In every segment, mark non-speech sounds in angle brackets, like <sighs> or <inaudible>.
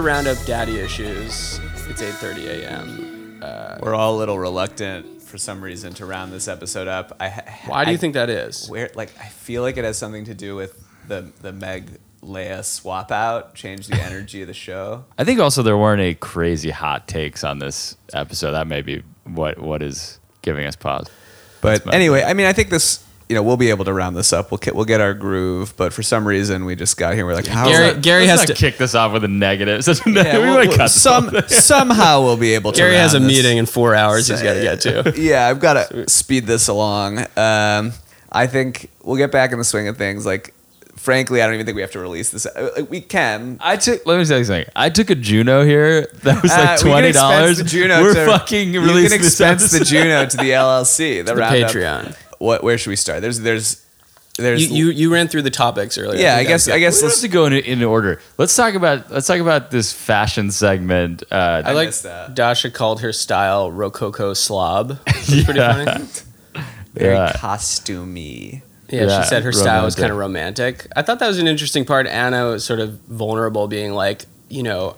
to round up daddy issues. It's 8:30 a.m. Uh, We're all a little reluctant for some reason to round this episode up. I, why do you I- think that is? Where like I feel like it has something to do with the the Meg Leia swap out, change the energy of the show. I think also there weren't any crazy hot takes on this episode. That may be what what is giving us pause. But anyway, I mean, I think this. You know, we'll be able to round this up. We'll get, we'll get our groove, but for some reason we just got here. We're like, how is Gary, that- Gary Let's has not to. kick this off with a negative. <laughs> So Yeah, we we'll- we'll- cut some <laughs> somehow we'll be able to. Gary has a this. meeting in four hours. He's got to get to. yeah, I've got to speed this along. Um, I think we'll get back in the swing of things. Like, frankly, I don't even think we have to release this. Uh, We can. I took. Let me say something. I took a Juno here. <laughs> That was Uh, like we can twenty expense dollars. the Juno We're to- fucking You releasing can this expense the. Juno to the LLC, the, the roundup. Patreon. What? Where should we start? There's, there's, there's. You, you you ran through the topics earlier. yeah, I guess, I guess. We Let's, to go in, in order. Let's talk about let's talk about this fashion segment. Uh, I like that. Dasha called her style rococo slob. It's <laughs> pretty Yeah. funny. very Yeah. costumey. Yeah, Yeah, she said her style was kind of romantic. I thought that was an interesting part. Anna was sort of vulnerable, being like, you know,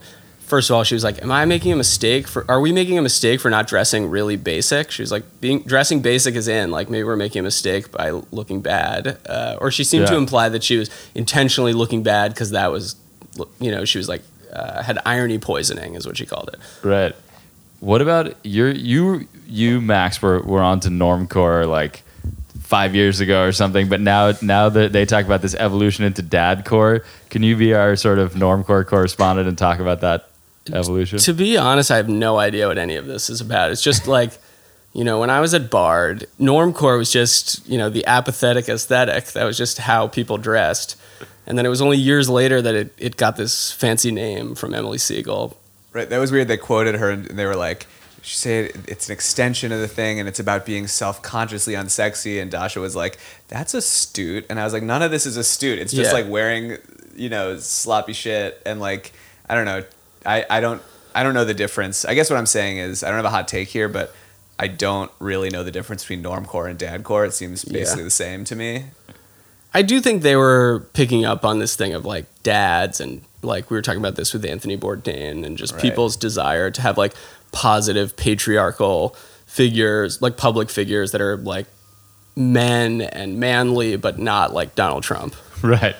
first of all, she was like, "Am I making a mistake for? Are we making a mistake for not dressing really basic?" She was like, "Being dressing basic is in. Like maybe we're making a mistake by looking bad." Uh, or she seemed to imply that she was intentionally looking bad because that was, you know, she was like uh, had irony poisoning, is what she called it. Right. What about your you you Max were were on to normcore like five years ago or something, but now now that they talk about this evolution into dadcore, can you be our sort of normcore correspondent and talk about that evolution? To be honest, I have no idea what any of this is about. It's just <laughs> like, you know, when I was at Bard, normcore was just, you know, the apathetic aesthetic. That was just how people dressed. And then it was only years later that it, it got this fancy name from Emily Segal. Right. That was weird. They quoted her and they were like, she said it's an extension of the thing and it's about being self-consciously unsexy. And Dasha was like, that's astute. And I was like, none of this is astute. It's just Yeah. like wearing, you know, sloppy shit. And like, I don't know. I, I don't, I don't know the difference. I guess what I'm saying is I don't have a hot take here, but I don't really know the difference between normcore and dadcore. It seems basically Yeah. the same to me. I do think they were picking up on this thing of like dads and like we were talking about this with Anthony Bourdain and just Right. people's desire to have like positive patriarchal figures, like public figures that are like men and manly, but not like Donald Trump. <laughs> right.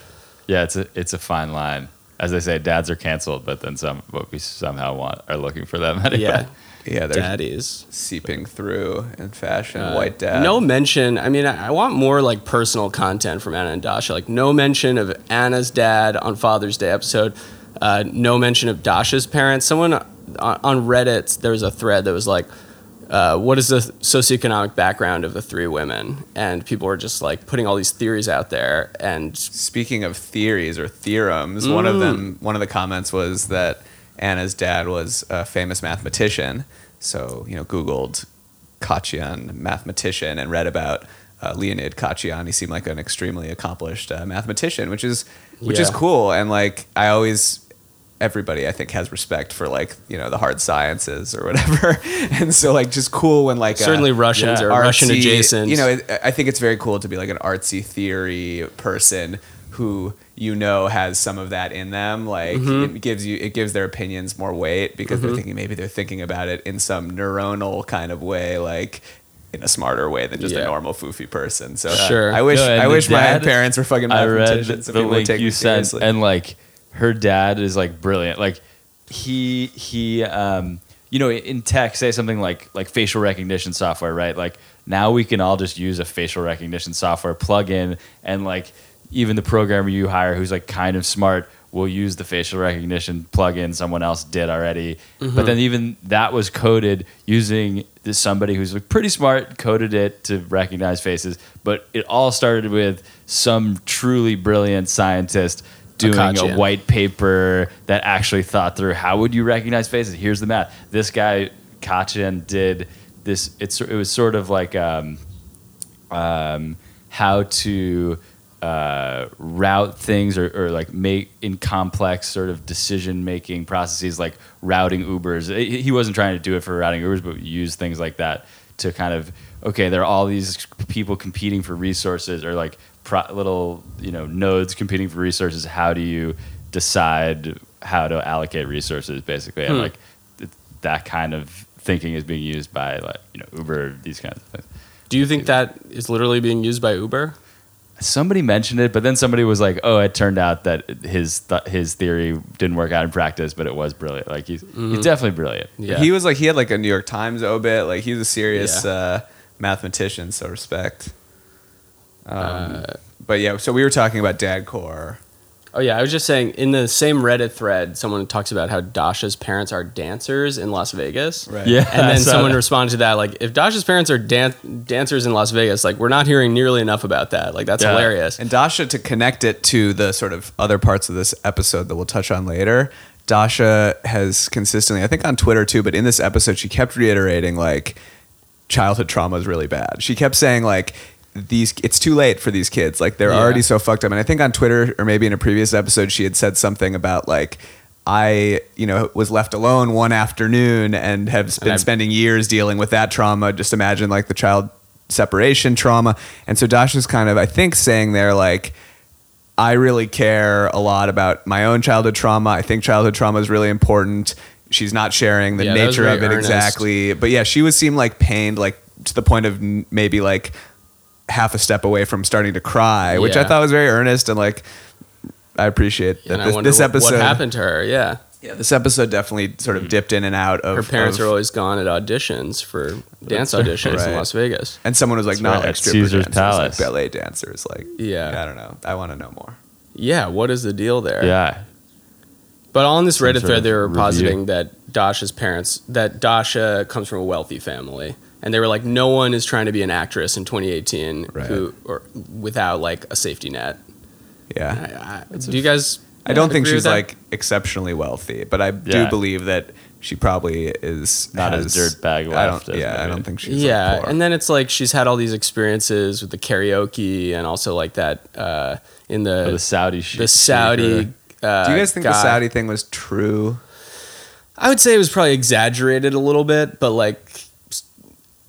Yeah, it's a it's a fine line. As they say, dads are canceled, but then some but we somehow want are looking for them anyway. Yeah, Yeah. They're daddies. seeping through in fashion. Uh, White dad. No mention. I mean, I I want more like personal content from Anna and Dasha. Like no mention of Anna's dad on Father's Day episode. Uh, no mention of Dasha's parents. Someone on, on Reddit there was a thread that was like, uh, "What is the socioeconomic background of the three women?" And people were just like putting all these theories out there. And Speaking of theories or theorems, one of them, one of the comments was that Anna's dad was a famous mathematician. So you know, Googled Khachiyan mathematician and read about uh, Leonid Khachiyan. He seemed like an extremely accomplished uh, mathematician, which is which is cool. And like, I always. Everybody, I think, has respect for like you know the hard sciences or whatever, <laughs> and so like just cool when like a- certainly Russians yeah, are Russian adjacent. You know, it, I think it's very cool to be like an artsy theory person who you know has some of that in them. Like Mm-hmm. it gives you, it gives their opinions more weight because they're thinking maybe they're thinking about it in some neuronal kind of way, like in a smarter way than just a normal foofy person. So Sure. I wish, No, I the wish my parents were fucking I read mathematicians. and the would link take you sent, and like her dad is like brilliant. Like he he um you know in tech say something like like facial recognition software, right? Like now we can all just use a facial recognition software plugin, and like even the programmer you hire who's like kind of smart will use the facial recognition plugin someone else did already. But then even that was coded using this somebody who's like pretty smart coded it to recognize faces. But it all started with some truly brilliant scientist doing a Akachian. white paper that actually thought through how would you recognize faces. Here's the math. This guy Khachiyan did this. It's it was sort of like um, um, how to uh, route things or, or like make in complex sort of decision making processes like routing Ubers. He wasn't trying to do it for routing Ubers, but use things like that to kind of okay, there are all these people competing for resources or like pro- little you know nodes competing for resources. How do you decide how to allocate resources, basically, Hmm. and like th- that kind of thinking is being used by like you know Uber, these kinds of things. Do you think that is literally being used by Uber? Somebody mentioned it, but then somebody was like, "Oh, it turned out that his th- his theory didn't work out in practice, but it was brilliant. Like he's he's definitely brilliant." Yeah. He was like he had like a New York Times obit. Like he's a serious Yeah. uh, mathematician. So respect. Um, Uh, but yeah, so we were talking about dad core. Oh yeah, I was just saying in the same Reddit thread, someone talks about how Dasha's parents are dancers in Las Vegas. Right. Yeah, And then <laughs> someone that. responded to that like, if Dasha's parents are dan- dancers in Las Vegas, like we're not hearing nearly enough about that. Like that's Yeah. hilarious. And Dasha, to connect it to the sort of other parts of this episode that we'll touch on later, Dasha has consistently, I think on Twitter too, but in this episode, she kept reiterating like childhood trauma is really bad. She kept saying like these it's too late for these kids. Like they're Yeah. already so fucked up. And I think on Twitter or maybe in a previous episode, she had said something about like I, you know, was left alone one afternoon and have been I- spending years dealing with that trauma. Just imagine like the child separation trauma. And so Dasha's kind of, I think, saying there like, I really care a lot about my own childhood trauma. I think childhood trauma is really important. She's not sharing the Yeah, nature of it earnest. exactly. But yeah, she would seem like pained, like to the point of maybe like half a step away from starting to cry, which I thought was very earnest and like I appreciate that and this, wonder this episode what happened to her. Yeah. Yeah, this episode definitely sort of mm. dipped in and out of Her parents of- are always gone at auditions for dance <laughs> That's auditions right. in Las Vegas. and someone was like That's not right, like at Caesar's dancers, Palace. like ballet dancers. Like Yeah. I don't know. I want to know more. Yeah, what is the deal there? Yeah, But on this Some Reddit thread, they were review. positing that Dasha's parents, that Dasha comes from a wealthy family, and they were like, no one is trying to be an actress in 2018 Right. who or without like a safety net. Yeah. I, I, do you guys? I don't think she's like exceptionally wealthy, but I do believe that she probably is Not a has- dirtbag I left, don't. Yeah, isn't I don't think she's. like, yeah, poor. and then it's like she's had all these experiences with the karaoke and also like that uh, in the Or the Saudi sh- the Saudi. Uh, do you guys think the. Saudi thing was true? I would say it was probably exaggerated a little bit, but like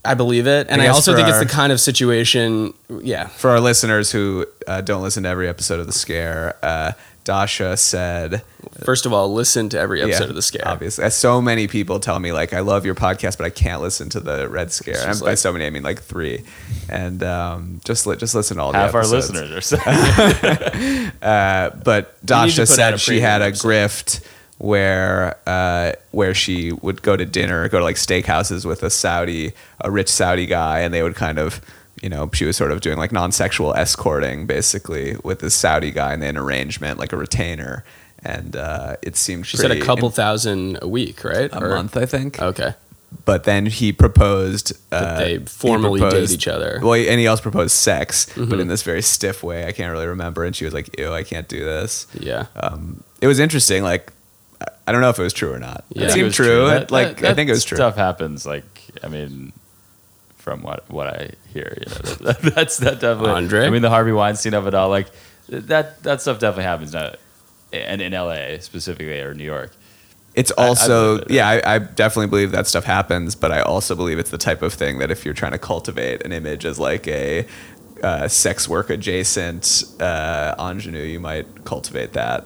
I believe it, and I I, also for think it's the kind of situation. Yeah, For our listeners who uh, don't listen to every episode of The Scare, uh, Dasha said, First of all, listen to every episode yeah, of the scare. Obviously, As so many people tell me like, I love your podcast, but I can't listen to the Red Scare. And just by so many, I mean like three. And um, just li- just listen to all half the our listeners are <laughs> saying. Uh, but Dasha said she had a premium grift where uh, where she would go to dinner, go to like steakhouses with a Saudi, a rich Saudi guy, and they would kind of, you know, she was sort of doing like non-sexual escorting basically with this Saudi guy, and they had an arrangement like a retainer, and uh, it seemed She said a couple thousand a week, right? a Or- month, I think. Okay. But then he proposed That uh, they he formally date each other. Well, and he also proposed sex, Mm-hmm. but in this very stiff way. I can't really remember. And she was like, "Ew, I can't do this." Yeah. um, it was interesting. Like, I- I don't know if it was true or not. Yeah. It seemed was true. That- like, that- I think it was true. Stuff happens. Like, I mean, from what what I hear, you know, that, that's that definitely. Andre? I mean, the Harvey Weinstein of it all. Like, that that stuff definitely happens now, and in L.A. specifically or New York. It's I also, believe it. yeah, I, I definitely believe that stuff happens, but I also believe it's the type of thing that if you're trying to cultivate an image as like a uh, sex work adjacent uh, ingenue, you might cultivate that.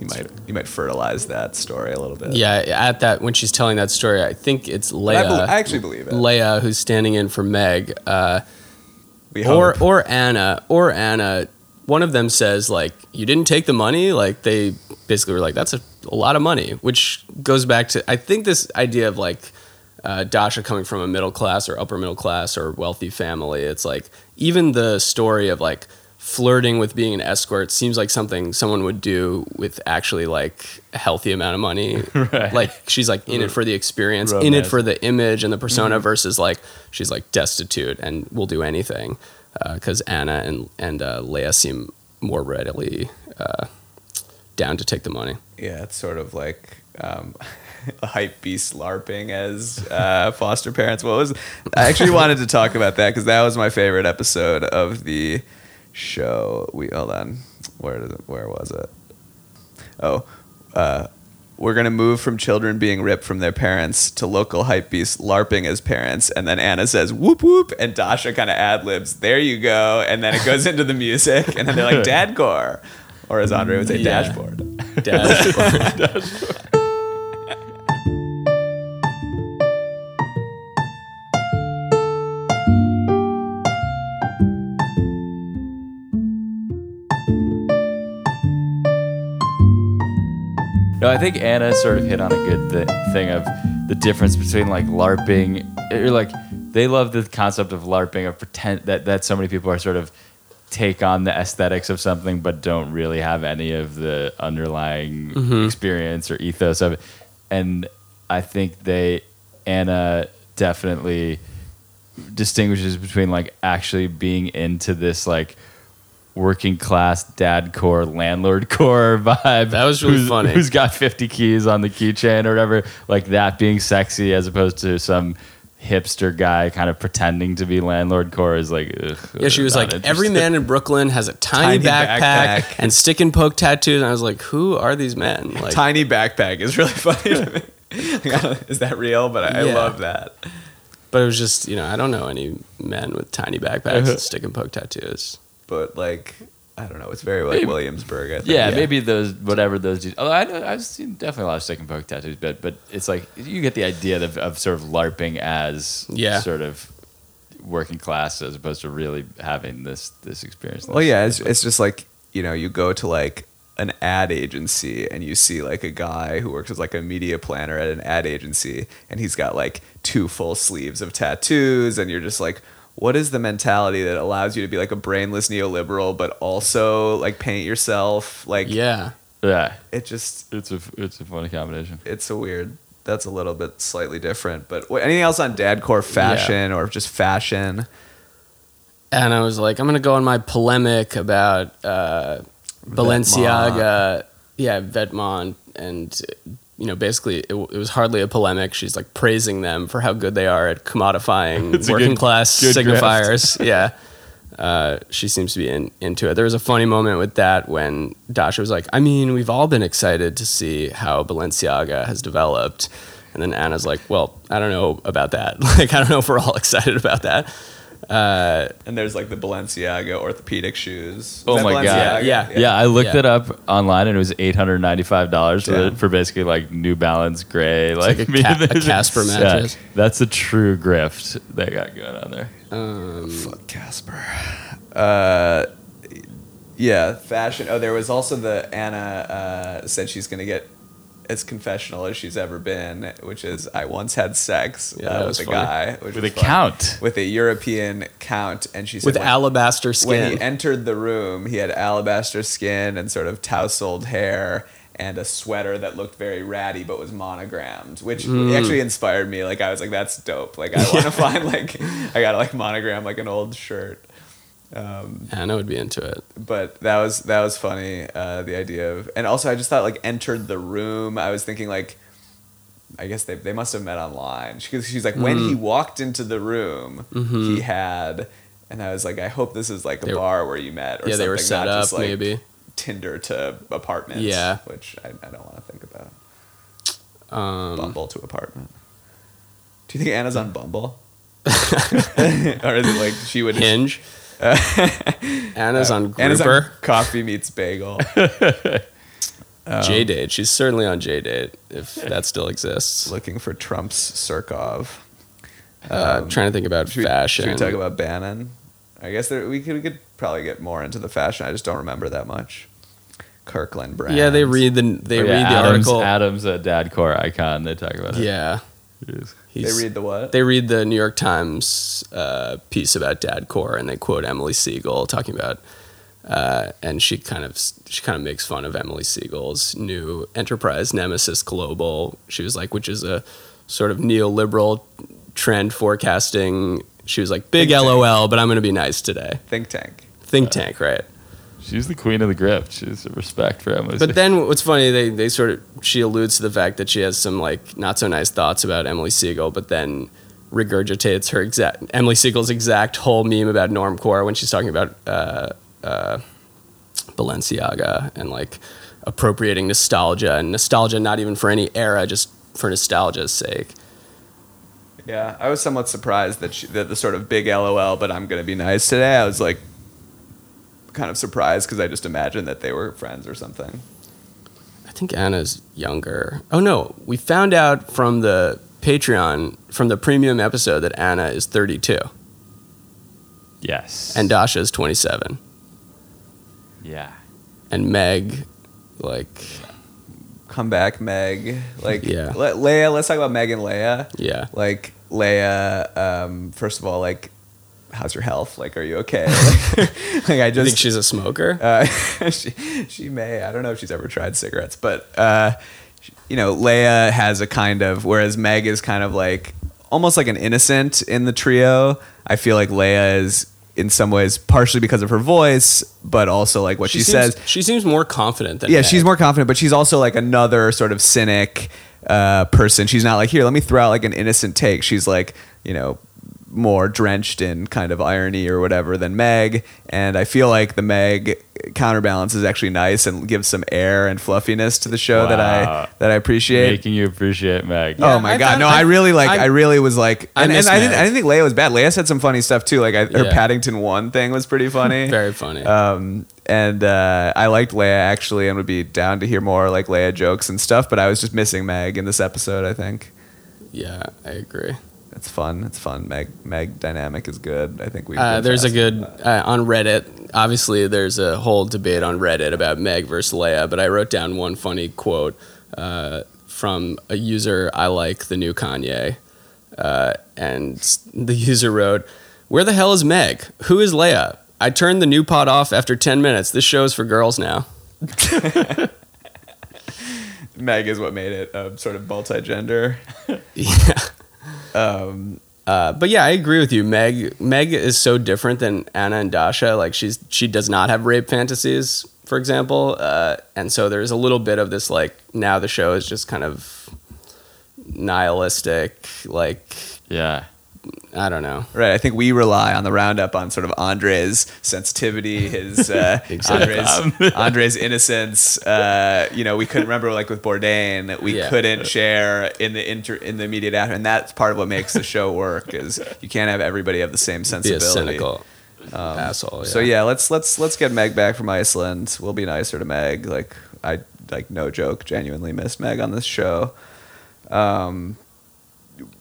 You might you might fertilize that story a little bit. Yeah, at that when she's telling that story, I think it's I, Leia. I actually believe it. Leia, who's standing in for Meg, uh, We or or Anna, or Anna. One of them says like, "You didn't take the money." Like they basically were like, "That's a, a lot of money," which goes back to I think this idea of like uh, Dasha coming from a middle class or upper middle class or wealthy family. It's like even the story of like flirting with being an escort seems like something someone would do with actually like a healthy amount of money. <laughs> Right. Like she's like in it for the experience, in it for the image and the persona versus like she's like destitute and will do anything because Anna and and uh, Leia seem more readily uh, down to take the money. Yeah, it's sort of like um, a <laughs> hype beast LARPing as uh, foster parents. What was? I actually wanted to talk about that because that was my favorite episode of the show. We hold on, where did it, where was it? Oh, uh, we're gonna move from children being ripped from their parents to local hype beasts LARPing as parents, and then Anna says whoop whoop, and Dasha kind of ad libs. There you go, and then it goes into the music, and then they're like <laughs> dadcore. or as Andre would say, Yeah. dashboard. Dashboard. <laughs> <laughs> No, I think Anna sort of hit on a good th- thing of the difference between like LARPing, or like they love the concept of LARPing of pretend that that so many people are sort of take on the aesthetics of something but don't really have any of the underlying mm-hmm. experience or ethos of it. And I think they Anna definitely distinguishes between like actually being into this like working class dad core landlord core <laughs> vibe That was really who's, funny. who's got 50 keys on the keychain or whatever like that being sexy as opposed to some hipster guy kind of pretending to be landlord core is like ugh, Yeah, she was like, every man in Brooklyn has a tiny, Tiny backpack, backpack. and stick and poke tattoos. And I was like, who are these men? Like, Tiny backpack is really <laughs> funny to me. Like, I don't- is that real? But I, I love that. but it was just, you know, I don't know any men with tiny backpacks <laughs> and stick and poke tattoos. But like, I don't know. It's very like Williamsburg. I think. yeah, Yeah. maybe those whatever those. dudes- Although I know, I've seen definitely a lot of stick and poke tattoos, but but it's like you get the idea of, of sort of larping as Yeah. sort of working class as opposed to really having this this experience. Well, yeah, it's, it's just like you know, you go to like an ad agency and you see like a guy who works as like a media planner at an ad agency, and he's got like two full sleeves of tattoos, and you're just like. What is the mentality that allows you to be like a brainless neoliberal, but also like paint yourself? Like, Yeah. yeah, it just it's a it's a funny combination. it's a weird. That's a little bit slightly different. But what, anything else on dadcore fashion or just fashion? And I was like, I'm going to go on my polemic about uh, Balenciaga. Yeah, Vetements. And, you know, basically, it, w- it was hardly a polemic. She's like praising them for how good they are at commodifying <laughs> working good- class good signifiers. <laughs> yeah. Uh, she seems to be in, into it. There was a funny moment with that when Dasha was like, I mean, we've all been excited to see how Balenciaga has developed. And then Anna's like, well, I don't know about that. <laughs> Like, I don't know if we're all excited about that. Uh, And there's like the Balenciaga orthopedic shoes. Is Oh that my God. Balenciaga? Yeah. Yeah, I looked Yeah. it up online and it was eight hundred ninety five dollars for, Yeah. for basically like New Balance gray, like, like a <laughs> Ca- a Casper mattress. that's a true grift they got going on there. um, Fuck Casper. Uh, yeah, fashion. Oh, there was also the Anna uh, said she's gonna get as confessional as she's ever been, which is I once had sex Yeah, uh, with a funny. guy which With a fun. count. with a European count, and she said with when- alabaster when skin. he entered the room, he had alabaster skin and sort of tousled hair and a sweater that looked very ratty but was monogrammed, which Mm. actually inspired me. Like I was like, that's dope. Like I want to <laughs> find like I gotta like monogram like an old shirt. Um, Anna would be into it. but that was that was funny. Uh, the idea of and also I just thought like entered the room. I was thinking like. I guess they, they must have met online. She, she's like, when Mm. he walked into the room, he had, and I was like, I hope this is like a Mm-hmm. They were- bar where you met, or Yeah, they were set up just, like, maybe. Tinder to apartments. Yeah. which I, I don't want to think about. Um, Bumble to apartment. Do you think Anna's on <laughs> Bumble? <laughs> or is it like she would Hinge. <laughs> Anna's on Uh, Anna's on Coffee Meets Bagel. <laughs> J Date. She's certainly on J Date if that still exists. looking for Trump's Surkov. Uh, trying to think about Should we, fashion. should we talk about Bannon? I guess there, we could we could probably get more into the fashion. I just don't remember that much. Kirkland brand. yeah, they read the they Oh, yeah, read the Adam's, article. Adam's a dad core icon. They talk about it. yeah, Jeez. They read the what? they read the New York Times uh, piece about Dadcore, and they quote Emily Segal talking about, uh, and she kind of she kind of makes fun of Emily Segal's new enterprise, Nemesis Global. She was like, which is a sort of neoliberal trend forecasting. She was like, big Think tank. LOL, but I'm going to be nice today. Think tank. Think tank, right? She's the queen of the grift. She's a respect for Emily. But then what's funny, they, they sort of she alludes to the fact that she has some like not so nice thoughts about Emily Segal, but then regurgitates her exact Emily Segal's exact whole meme about normcore when she's talking about uh, uh, Balenciaga and like appropriating nostalgia and nostalgia not even for any era, just for nostalgia's sake. Yeah, I was somewhat surprised that she, that the sort of big LOL, but I'm gonna be nice today. I was like, kind of surprised because I just imagined that they were friends or something. I think Anna's younger. Oh no, we found out from the Patreon from the premium episode that Anna is 32 Yes. and Dasha is 27 yeah. and Meg like Come back, Meg. Like, Yeah. Le- Leia. Let's talk about Meg and Leia. yeah. Like Leia. Um, first of all, like, how's your health? Like, are you okay? <laughs> like, I I just think she's a smoker. Uh, <laughs> she, she may. I don't know if she's ever tried cigarettes, but uh, you know, Leia has a kind of, whereas Meg is kind of like almost like an innocent in the trio. I feel like Leia is in some ways partially because of her voice, but also like what she, seems, says. she seems more confident than Yeah, Meg. she's more confident, but she's also like another sort of cynic uh, person. She's not like, here, let me throw out like an innocent take. She's like, you know, more drenched in kind of irony or whatever than Meg. And I feel like the Meg counterbalance is actually nice and gives some air and fluffiness to the show that I that I appreciate. Making you appreciate Meg. Yeah, oh my I god! thought- no, I- I, really like. I, I- really was like, I and, and I didn't. I didn't think Leia was bad. Leia said some funny stuff too. Like I, her Yeah. Paddington One thing was pretty funny. <laughs> very funny. Um, and uh, I liked Leia actually, and would be down to hear more like Leia jokes and stuff. But I was just missing Meg in this episode. I think yeah, I agree. It's fun. It's fun. Meg Meg dynamic is good. I think we. Uh, there's a good uh, on Reddit. Obviously, there's a whole debate on Reddit about Meg versus Leia, but I wrote down one funny quote uh, from a user I like the new Kanye, uh, and the user wrote, "Where the hell is Meg? Who is Leia? I turned the new pod off after ten minutes. This show's for girls now." <laughs> <laughs> Meg is what made it uh, sort of multi gender. yeah. Um, Uh, but yeah, I agree with you. Meg Meg is so different than Anna and Dasha. Like she's she does not have rape fantasies, for example. Uh, and so there's a little bit of this like now the show is just kind of nihilistic. Like Yeah. I don't know. Right. I think we rely on the roundup on sort of Andre's sensitivity, his uh, <laughs> Exactly. Andre's <laughs> Andre's innocence. Uh, you know, we couldn't remember like with Bourdain, we Yeah. couldn't share in the inter in the immediate after, and that's part of what makes the show work. Is you can't have everybody have the same Be a sensibility. cynical asshole. So yeah, let's let's let's get Meg back from Iceland. We'll be nicer to Meg. Like I like no joke, genuinely missed Meg on this show. Um,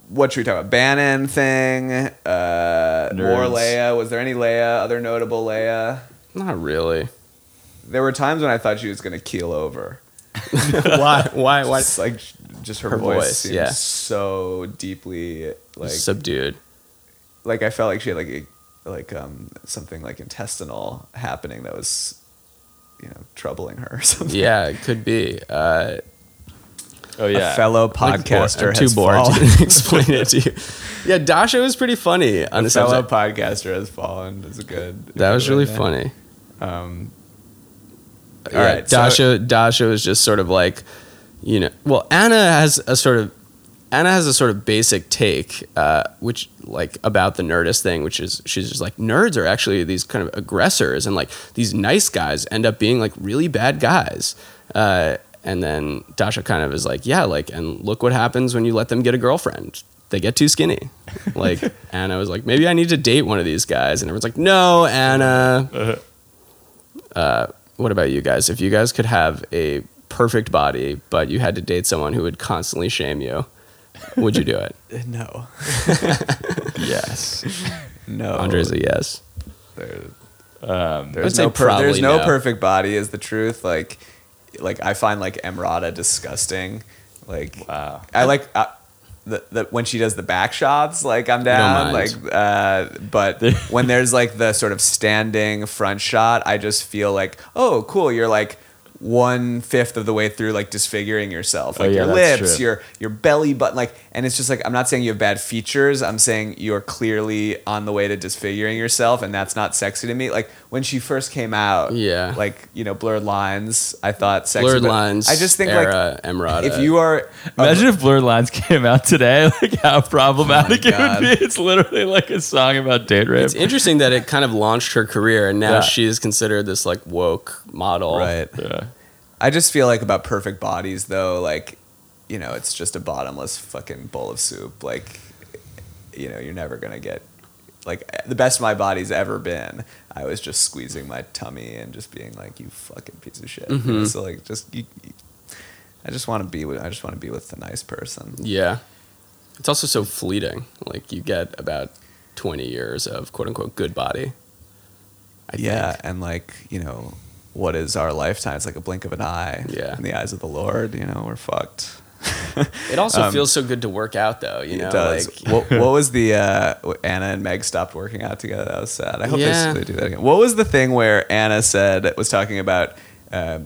what should we talk about? Bannon thing. Uh, more Nerds. Leia. Was there any Leia? Other notable Leia? not really. There were times when I thought she was gonna keel over. <laughs> why? Why? Why? It's like just her, Her voice, voice, seems yeah. so deeply like Subdued. like I felt like she had like a, like um something like intestinal happening that was you know troubling her or <laughs> something. Yeah, it could be. Uh, Oh yeah. A fellow like, podcaster I'm too has bored fallen. to <laughs> explain it to you. Yeah, Dasha was pretty funny on a fellow podcaster has fallen. That's a good. That was really funny. Um, all yeah, right, so- Dasha Dasha was just sort of like, you know, well, Anna has a sort of Anna has a sort of basic take, uh, which like about the Nerdist thing, which is she's just like nerds are actually these kind of aggressors, and like these nice guys end up being like really bad guys. Uh, and then Dasha kind of is like, yeah, like, and look what happens when you let them get a girlfriend. They get too skinny. <laughs> Like Anna was like, maybe I need to date one of these guys, and everyone's like, no, Anna. Uh, what about you guys? If you guys could have a perfect body, but you had to date someone who would constantly shame you, would you do it? <laughs> no, <laughs> yes. no. Andre's a yes. There- Um, there's no per- there's no no. perfect body. Is the truth like like I find like Emrata disgusting. Like wow. I like. Uh, the, the, when she does the back shots, like I'm down, like, uh, but <laughs> when there's like the sort of standing front shot, I just feel like, oh, cool, you're like one fifth of the way through, like disfiguring yourself, Oh, like yeah, your lips, true. your your belly button, like, and it's just like I'm not saying you have bad features, I'm saying you're clearly on the way to disfiguring yourself, and that's not sexy to me. Like when she first came out, Yeah. like you know, blurred lines, I thought sexy, Blurred lines. I just think like era, Emrata. if you are um, Imagine if Blurred Lines <laughs> came out today, like how problematic oh it God. would be. It's literally like a song about date rape. it's interesting that it kind of launched her career, and now Yeah. she is considered this like woke model. right. yeah. I just feel like about perfect bodies though, like, you know, it's just a bottomless fucking bowl of soup. Like, you know, you're never gonna get like the best my body's ever been. I was just squeezing my tummy and just being like, "You fucking piece of shit." Mm-hmm. So like, just you, you- I just want to be with. I just want to be with a nice person. Yeah. It's also so fleeting. Like you get about 20 years of quote unquote good body. I yeah, think. and like you know, what is our lifetime? It's like a blink of an eye. Yeah. in the eyes of the Lord, you know, we're fucked. It also <laughs> Um, feels so good to work out though, you know? it does. Like what, <laughs> what was the uh, Anna and Meg stopped working out together? That was sad. I hope Yeah. they, do that again. What was the thing where Anna said was talking about? Uh,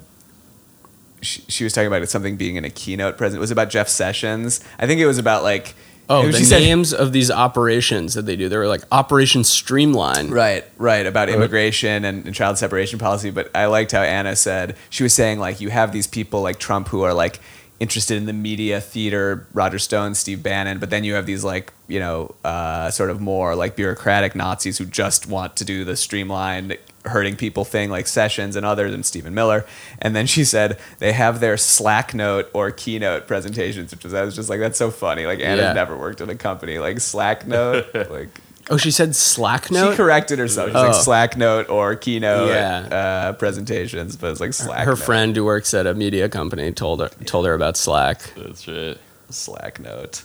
she, she was talking about something being in a keynote present. It was about Jeff Sessions. I think it was about like. Oh, the said- names of these operations that they do. They were like Operation Streamline. Right, right, about immigration and, and child separation policy. But I liked how Anna said she was saying like you have these people like Trump who are like interested in the media, theater, Roger Stone, Steve Bannon, but then you have these like you know uh, sort of more like bureaucratic Nazis who just want to do the streamlined hurting people thing like Sessions and others and Stephen Miller. And then she said they have their Slack note or keynote presentations, which was I was just like that's so funny. Like Anna's Yeah. never worked at a company like Slack note, <laughs> like. Oh, she said Slack note. She corrected herself. She's Oh. like Slack note or keynote Yeah. uh, presentations, but it's like Slack. Her note. friend who works at a media company told her told her about Slack. That's right. Slack note.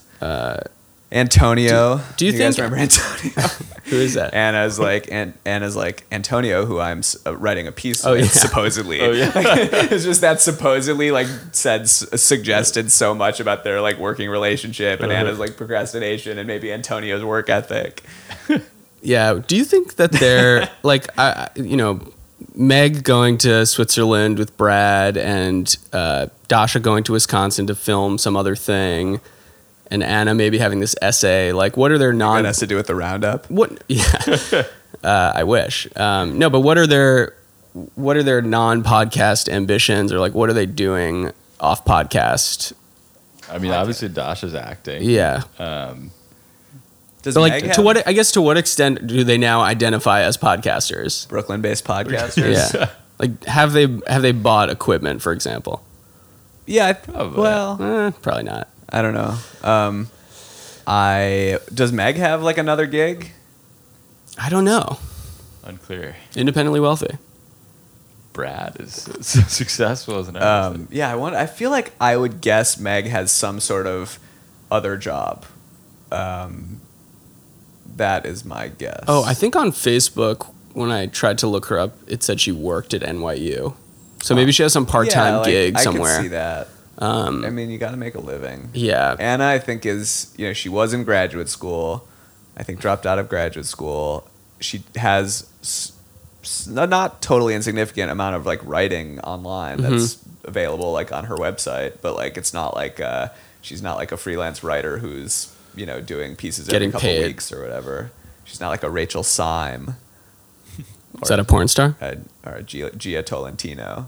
Antonio. do- do you guys think- remember Antonio? <laughs> Who is that? Anna's like and Anna's like Antonio, who I'm s- uh, writing a piece Oh, with, yeah. <laughs> supposedly. Oh, yeah. <laughs> it's just that supposedly like said s- suggested so much about their like working relationship and Uh-huh. Anna's like procrastination and maybe Antonio's work ethic. Yeah. Do you think that they're like, I, I- you know, Meg going to Switzerland with Brad and uh, Dasha going to Wisconsin to film some other thing, and Anna maybe having this essay? Like, what are their That non? has to do with the roundup. What? <laughs> Yeah. uh, I wish. Um, no, but what are their what are their non-podcast ambitions, or like what are they doing off podcast? I mean, obviously Dasha's acting. Yeah. Um, Does But like, Meg to what? I guess to what extent do they now identify as podcasters? Brooklyn-based podcasters? Yeah. like, have they have they bought equipment, for example? Yeah, I- Probably. well, Eh, probably not. I don't know. Um, I does Meg have like another gig? I don't know. unclear. Independently wealthy. Brad is <laughs> so successful as an artist. Um, yeah, I want. I feel like I would guess Meg has some sort of other job. Um, that is my guess. Oh, I think on Facebook when I tried to look her up, it said she worked at NYU. So maybe she has some part-time Yeah, like, gig I somewhere. can see that. Um, I mean, you got to make a living. yeah. Anna, I think is you know she was in graduate school. I think dropped out of graduate school. She has s- s- a not totally insignificant amount of like writing online Mm-hmm. that's available like on her website, but like it's not like uh, she's not like a freelance writer who's you know doing pieces Getting every couple paid. weeks or whatever. She's not like a Rachel Syme Is that a porn star? <laughs> uh, or a Jia, Jia Tolentino.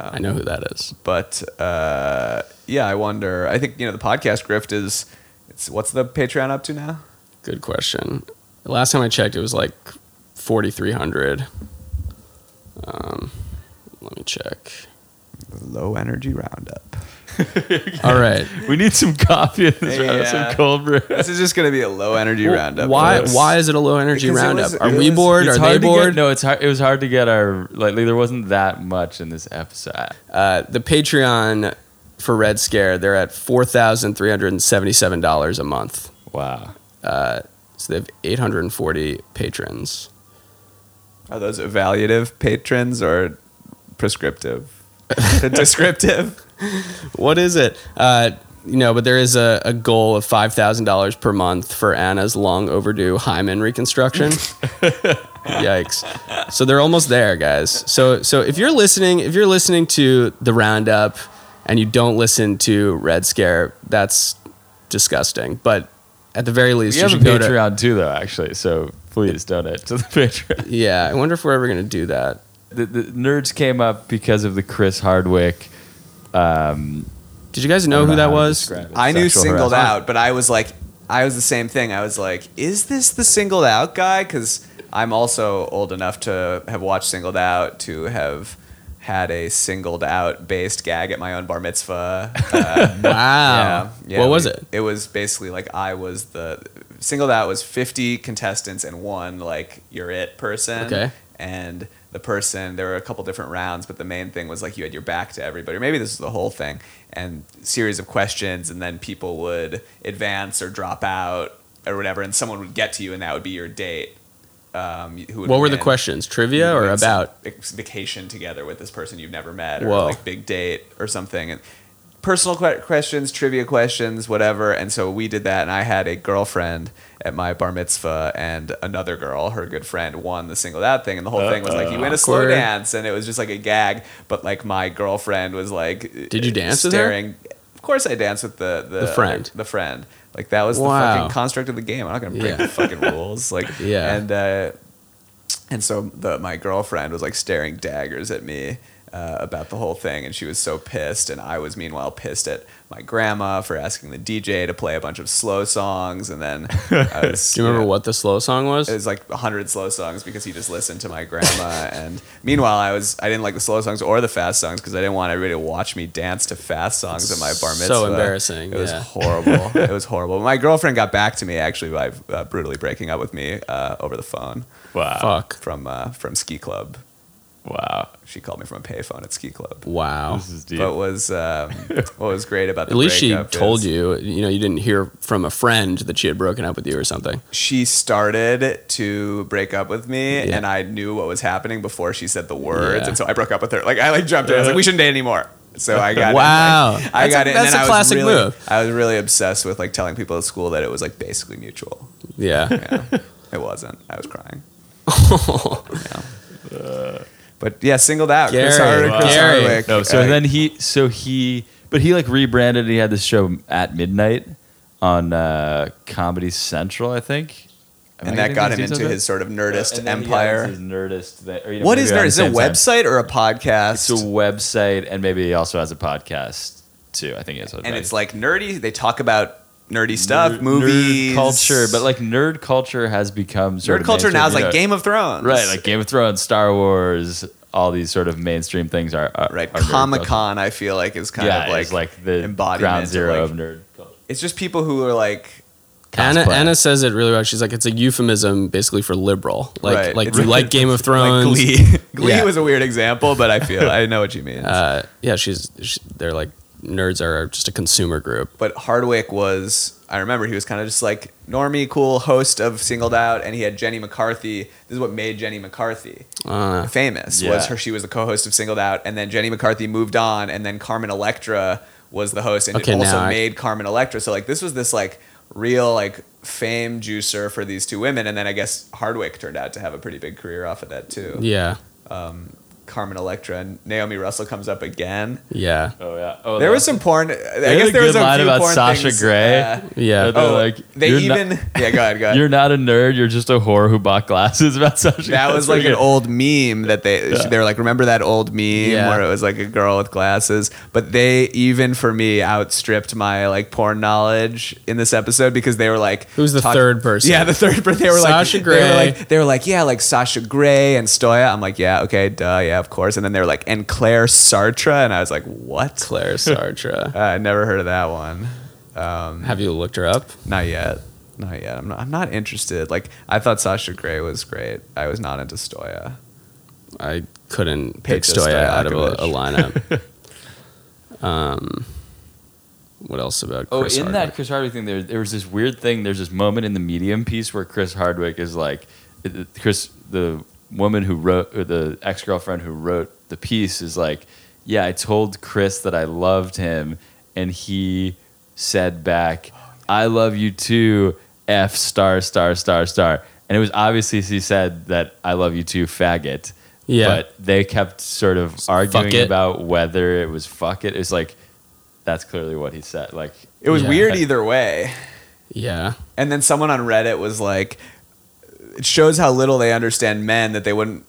I know who that is. but uh, yeah, I wonder. I think you know the podcast grift is. It's what's the Patreon up to now? Good question. Last time I checked, it was like 4,300. Um, let me check. Low energy roundup. <laughs> All right. we need some coffee in this round, Yeah. some cold brew. This is just going to be a low energy roundup. Why? folks. Why is it a low energy Because it roundup? was- Are it we was- bored? It's Are hard they to bored? Get, no, it's hard. It was hard to get our like. There wasn't that much in this episode. Uh, the Patreon for Red Scare, they're at four thousand three hundred and seventy-seven dollars a month. Wow. Uh, so they have eight hundred and forty patrons. Are those evaluative patrons or prescriptive? <laughs> Descriptive. <laughs> What is it? Uh, you know, but there is a, a goal of five thousand dollars per month for Anna's long overdue hymen reconstruction. <laughs> Yikes! So they're almost there, guys. So so if you're listening, if you're listening to the roundup and you don't listen to Red Scare, that's disgusting. But at the very least, We you have a should go to. Patreon too, though. Actually, so please donate to the <laughs> Patreon. Yeah, I wonder if we're ever gonna do that. The, the nerds came up because of the Chris Hardwick. Um, Did you guys know who that was? I knew Sexual singled harassment. out, but I was like, I was the same thing. I was like, is this the singled out guy? Because I'm also old enough to have watched Singled Out, to have had a singled out based gag at my own bar mitzvah. <laughs> Uh, Wow. what was we- it? It was basically like I was the singled out was 50 contestants and one like you're it person. Okay. And the person, there were a couple different rounds, but the main thing was like you had your back to everybody. Or maybe this is the whole thing. And series of questions, and then people would advance or drop out or whatever, and someone would get to you, and that would be your date. Um, who would What were the questions? Trivia or about? vacation together with this person you've never met, or Whoa. like big date or something, and personal que- questions, trivia questions, whatever. And so we did that, and I had a girlfriend at my bar mitzvah, and another girl, her good friend, won the singled out thing, and the whole thing was like you win a slow Awkward. dance, and it was just like a gag. But like my girlfriend was like, Did you dance with her? staring. Of course, I danced with the the, The friend. the friend. Like that was the fucking construct of the game. I'm not gonna break Yeah. the fucking rules. <laughs> Like Yeah. and uh, and so the my girlfriend was like staring daggers at me uh, about the whole thing, and she was so pissed, and I was meanwhile pissed at my grandma for asking the DJ to play a bunch of slow songs, and then <laughs> I was, Do you remember know, what the slow song was? It was like hundred slow songs because he just listened to my grandma, and meanwhile I was I didn't like the slow songs or the fast songs because I didn't want everybody to watch me dance to fast songs at my bar mitzvah. So embarrassing, It was yeah. horrible. <laughs> it was horrible. My girlfriend got back to me actually by uh, brutally breaking up with me uh, over the phone Wow. Fuck. from uh, from ski club. Wow. She called me from a payphone at ski club. Wow. This is deep. But was um, what was great about the At least she told is you. You know, you didn't hear from a friend that she had broken up with you or something. She started to break up with me, Yeah. and I knew what was happening before she said the words, Yeah. and so I broke up with her. Like I like jumped in. I was like, "We shouldn't date anymore." So I got Wow. In, like, I got a- it. that's then a I was classic really, move. I was really obsessed with like telling people at school that it was like basically mutual. Yeah. Yeah, it wasn't. I was crying. <laughs> Yeah. But yeah, singled out. Chris, Gary, Hardwick, Chris Gary. Hardwick. No, so Uh, then he, so he, but he like rebranded. He had this show at midnight on uh, Comedy Central, I think. Am I and that got him into right? his sort of nerdist And then he empire. has his nerdist. Thing, or, you know, What maybe is around nerd? the Is it a same time. website or a podcast? It's a website, and maybe he also has a podcast too. I think he has. a and it's like nerdy. They talk about nerdy stuff, Nerd- movies, nerd culture, but like nerd culture has become sort nerd of culture now is like know, Game of Thrones, right? Like Game of Thrones, Star Wars, all these sort of mainstream things are, are right. Comic Con, I feel like is kind yeah, of like, it's like the embodiment ground of, zero like- of nerd culture. it's just people who are like Anna, Anna says it really well. She's like, it's a euphemism basically for liberal. Like, Right. like It's you like- like <laughs> Game of like Thrones. Glee. <laughs> Glee Yeah. was a weird example, but I feel I know what you mean. <laughs> Uh, yeah, she's, she, they're like, nerds are just a consumer group. but Hardwick was I remember he was kind of just like normie cool host of Singled Out and he had Jenny McCarthy this is what made Jenny McCarthy Uh, famous Yeah. was her she was the co-host of Singled Out and then Jenny McCarthy moved on and then Carmen Electra was the host and Okay, it also I- made Carmen Electra so like this was this like real like fame juicer for these two women and then I guess Hardwick turned out to have a pretty big career off of that too yeah. Carmen Electra and Naomi Russell comes up again Yeah. Oh yeah. Oh, there was some porn I had guess a there was good a line few about porn Sasha things, Grey. uh, Yeah. They're Oh, like, they even not- <laughs> yeah. Go ahead, go ahead. You're not a nerd. You're just a whore who bought glasses <laughs> about Sasha. that Grey." was like an old meme that they they were like, remember that old meme Yeah. where it was like a girl with glasses. But they even for me outstripped my like porn knowledge in this episode because they were like, Who's the talk- third person? Yeah, the third person. They were Sasha like, They were like, they were like, yeah, like Sasha Grey and Stoya. I'm like, yeah, okay, duh, yeah, of course. And then they were like, and Claire Sartre, and I was like, what? Claire Sartre. <laughs> Uh, I never heard of that one. Um, Have you looked her up? not yet. Not yet. I'm not, I'm not interested. Like I thought Sasha Grey was great. I was not into Stoya. I couldn't pick Peja Stoya out of a, a lineup. <laughs> um, what else about Oh, in Hardwick? that Chris Hardwick thing, there there was this weird thing. There's this moment in the Medium piece where Chris Hardwick is like, it- it- Chris, the woman who wrote, or the ex girlfriend who wrote the piece, is like, yeah, I told Chris that I loved him, and he said back, I love you too, F star star star star, and it was obviously he said that I love you too, faggot. Yeah. But they kept sort of arguing about whether it was fuck it. It's like that's clearly what he said. Like It was Yeah. weird either way. yeah. And then someone on Reddit was like, it shows how little they understand men that they wouldn't,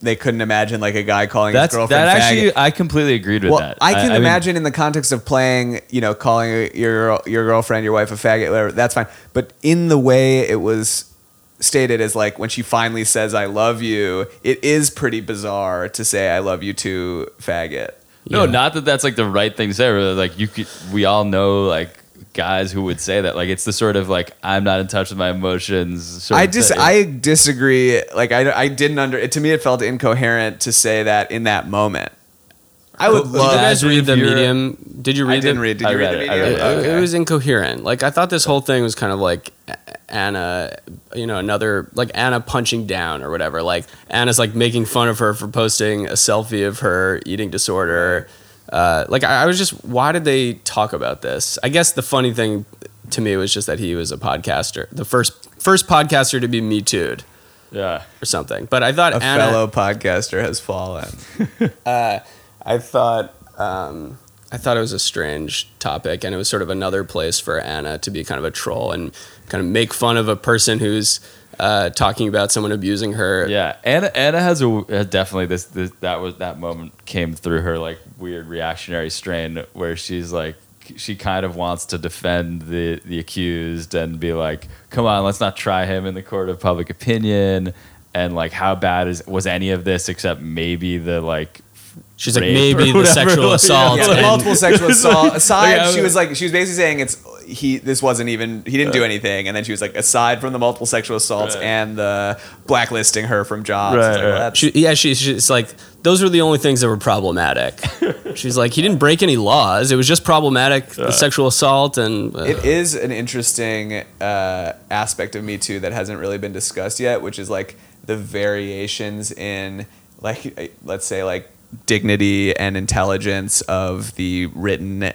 they couldn't imagine like a guy calling That's his girlfriend that faggot. actually. I completely agreed with well, that. I can mean, imagine in the context of playing, you know, calling your your girlfriend, your wife a faggot, whatever. That's fine. But in the way it was stated as like when she finally says "I love you," it is pretty bizarre to say "I love you" too, faggot. No, Yeah. not that that's like the right thing to say. But like you could, we all know like guys who would say that. Like it's the sort of like I'm not in touch with my emotions. Sort I just dis. I disagree. Like I, I didn't under. It, to me, it felt incoherent to say that in that moment. I would Did you love. guys read the medium? Did you read I didn't the, read. Did I you read, read the it, I medium? read It, Okay. it was incoherent. Like I thought this whole thing was kind of like Anna, you know, another like Anna punching down or whatever. Like Anna's like making fun of her for posting a selfie of her eating disorder. Uh, like I, I was just, why did they talk about this? I guess the funny thing to me was just that he was a podcaster, the first first podcaster to be me too'd yeah. or something. But I thought a Anna, fellow podcaster has fallen. <laughs> I thought um, I thought it was a strange topic, and it was sort of another place for Anna to be kind of a troll and kind of make fun of a person who's uh, talking about someone abusing her. Yeah, Anna Anna has a has definitely this, this that was that moment came through her like weird reactionary strain where she's like she kind of wants to defend the the accused and be like, come on, let's not try him in the court of public opinion. And like, how bad is was any of this except maybe the like She's like maybe the sexual <laughs> assault. yeah, the multiple sexual <laughs> assault aside. Like, I- she was like, she was basically saying it's he. This wasn't even. He didn't do anything. And then she was like, aside from the multiple sexual assaults Right. and the blacklisting her from jobs. Right, It's like, right. well, that's- She, yeah, she, she's like, those were the only things that were problematic. <laughs> She's like, he didn't break any laws. It was just problematic, the sexual assault and. Uh, It is an interesting uh, aspect of Me Too that hasn't really been discussed yet, which is like the variations in, like, let's say, like dignity and intelligence of the written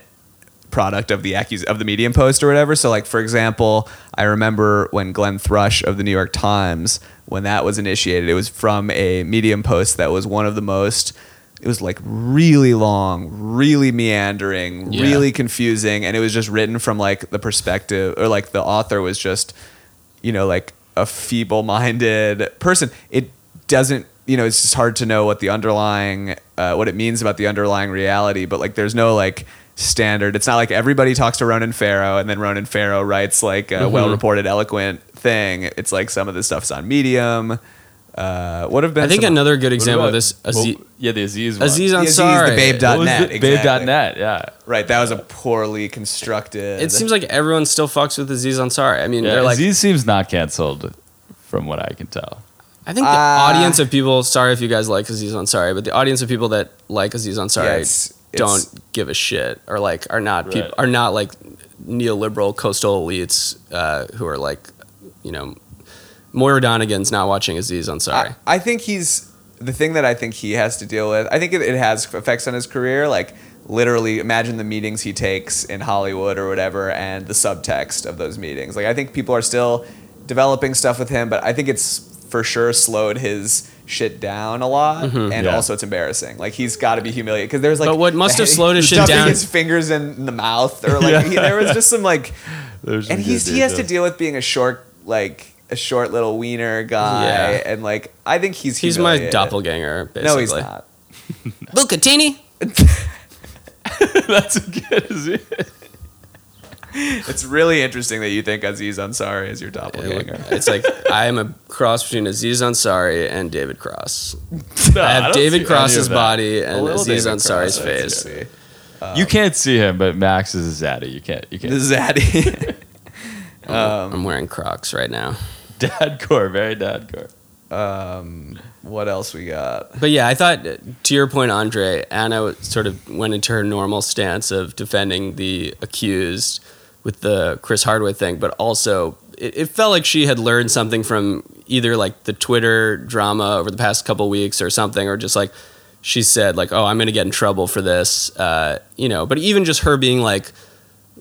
product of the accus- of the medium post or whatever. So like for example, I remember when Glenn Thrush of the New York Times when that was initiated, it was from a medium post that was one of the most it was like really long, really meandering, Yeah. really confusing and it was just written from like the perspective or like the author was just you know like a feeble-minded person. It doesn't you know it's just hard to know what the underlying uh, what it means about the underlying reality but like there's no like standard it's not like everybody talks to ronan farrow and then ronan farrow writes like a well-reported eloquent thing it's like some of the stuff's on medium uh, what have been I think some- another good example about- of this, Aziz, well, yeah, the Aziz one. Aziz The Aziz, the Ansari. Babe What .net, the- exactly. Babe.net, yeah. right that was a poorly constructed It seems like everyone still fucks with Aziz Ansari. I mean, yeah they're like, Aziz seems not canceled from what I can tell. I think the Uh, audience of people. Sorry if you guys like Aziz Ansari, but the audience of people that like Aziz Ansari Yeah, it's- don't give a shit, or like are not Right. are not like neoliberal coastal elites uh, who are like, you know, Moira Donegan's not watching Aziz Ansari. I, I think he's the thing that I think he has to deal with. I think it, it has effects on his career. Like literally, imagine the meetings he takes in Hollywood or whatever, and the subtext of those meetings. Like I think people are still developing stuff with him, but I think it's for sure slowed his shit down a lot, mm-hmm. and Yeah. also it's embarrassing. Like he's got to be humiliated because there's like. But what must have <laughs> slowed his shit down- His fingers in the mouth, or <laughs> like Yeah. he, there was just some like There's and he's he has to deal with being a short like a short little wiener guy Yeah. and like I think he's He's my doppelganger. Basically. No, he's not. <laughs> Bucatini. That's a good Aziz. It's really interesting that you think Aziz Ansari is your doppelganger. It's like I am a cross between Aziz Ansari and David Cross. <laughs> No, I have don't David Cross's body and Aziz David Ansari's Cross, face. see. You can't see him, but Max is a zaddy. You can't. You The can't. Zaddy. <laughs> <laughs> I'm wearing Crocs right now. Dadcore, very dadcore. um, what else we got? But yeah, I thought to your point, Andre, Anna sort of went into her normal stance of defending the accused with the Chris Hardwick thing, but also it, it felt like she had learned something from either like the Twitter drama over the past couple weeks or something, or just like she said like, "Oh, I'm going to get in trouble for this," uh, you know. But even just her being like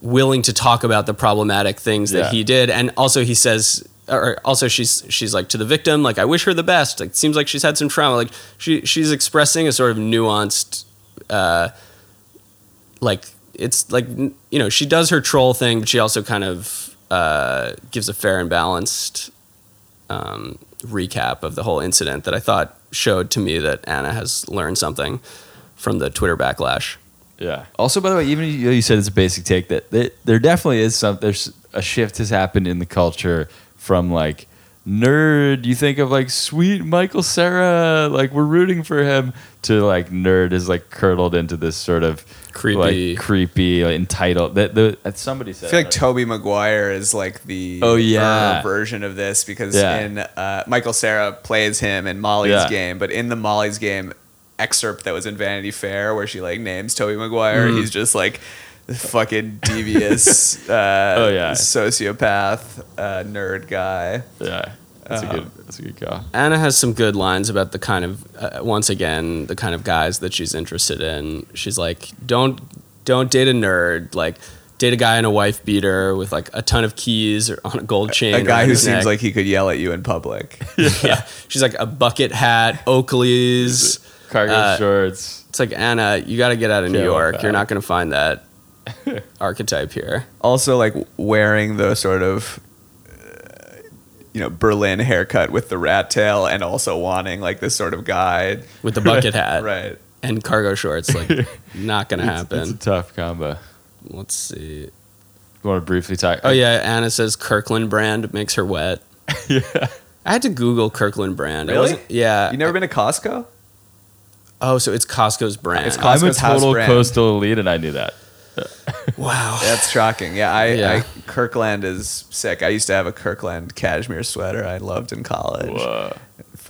willing to talk about the problematic things that Yeah. he did, and also he says. Or also, she's she's like to the victim, like I wish her the best. Like, it seems like she's had some trauma. Like she she's expressing a sort of nuanced, uh, like it's like you know she does her troll thing, but she also kind of uh, gives a fair and balanced um, recap of the whole incident that I thought showed to me that Anna has learned something from the Twitter backlash. Yeah. Also, by the way, even you, you said it's a basic take that there, there definitely is some. There's a shift has happened in the culture from like nerd, you think of like sweet Michael Cera, like we're rooting for him. To like nerd is like curdled into this sort of Creepy. like, creepy, like, entitled. That the that somebody said. I feel like Tobey Maguire is like the Oh, yeah. er version of this because Yeah. in uh, Michael Cera plays him in Molly's Yeah. game, but in the Molly's game excerpt that was in Vanity Fair where she like names Tobey Maguire, Mm. he's just like the fucking devious <laughs> uh, Oh, yeah. sociopath uh, nerd guy. yeah, that's Uh, a good. That's a good call. Anna has some good lines about the kind of uh, once again the kind of guys that she's interested in. She's like, don't don't date a nerd. Like, date a guy in a wife beater with like a ton of keys or on a gold chain. A guy who his seems neck. like he could yell at you in public. <laughs> yeah. She's like a bucket hat, Oakley's. Cargo uh, shorts. It's like Anna, you got to get out of New York. You're not going to find that <laughs> archetype here. also like wearing the sort of uh, you know Berlin haircut with the rat tail and also wanting like this sort of guy with the bucket <laughs> hat right and cargo shorts. Like, <laughs> not gonna It's, happen. it's a tough combo. Let's see. You want to briefly talk? Oh yeah, Anna says Kirkland brand makes her wet. yeah. I had to Google Kirkland brand. I Really? wasn't- Yeah. you never been to Costco oh, so it's Costco's brand. It's Costco's I'm a Costco's house total brand. coastal elite, and I knew that. <laughs> wow. that's shocking yeah I, Yeah. I Kirkland is sick I used to have a Kirkland cashmere sweater I loved in college Whoa.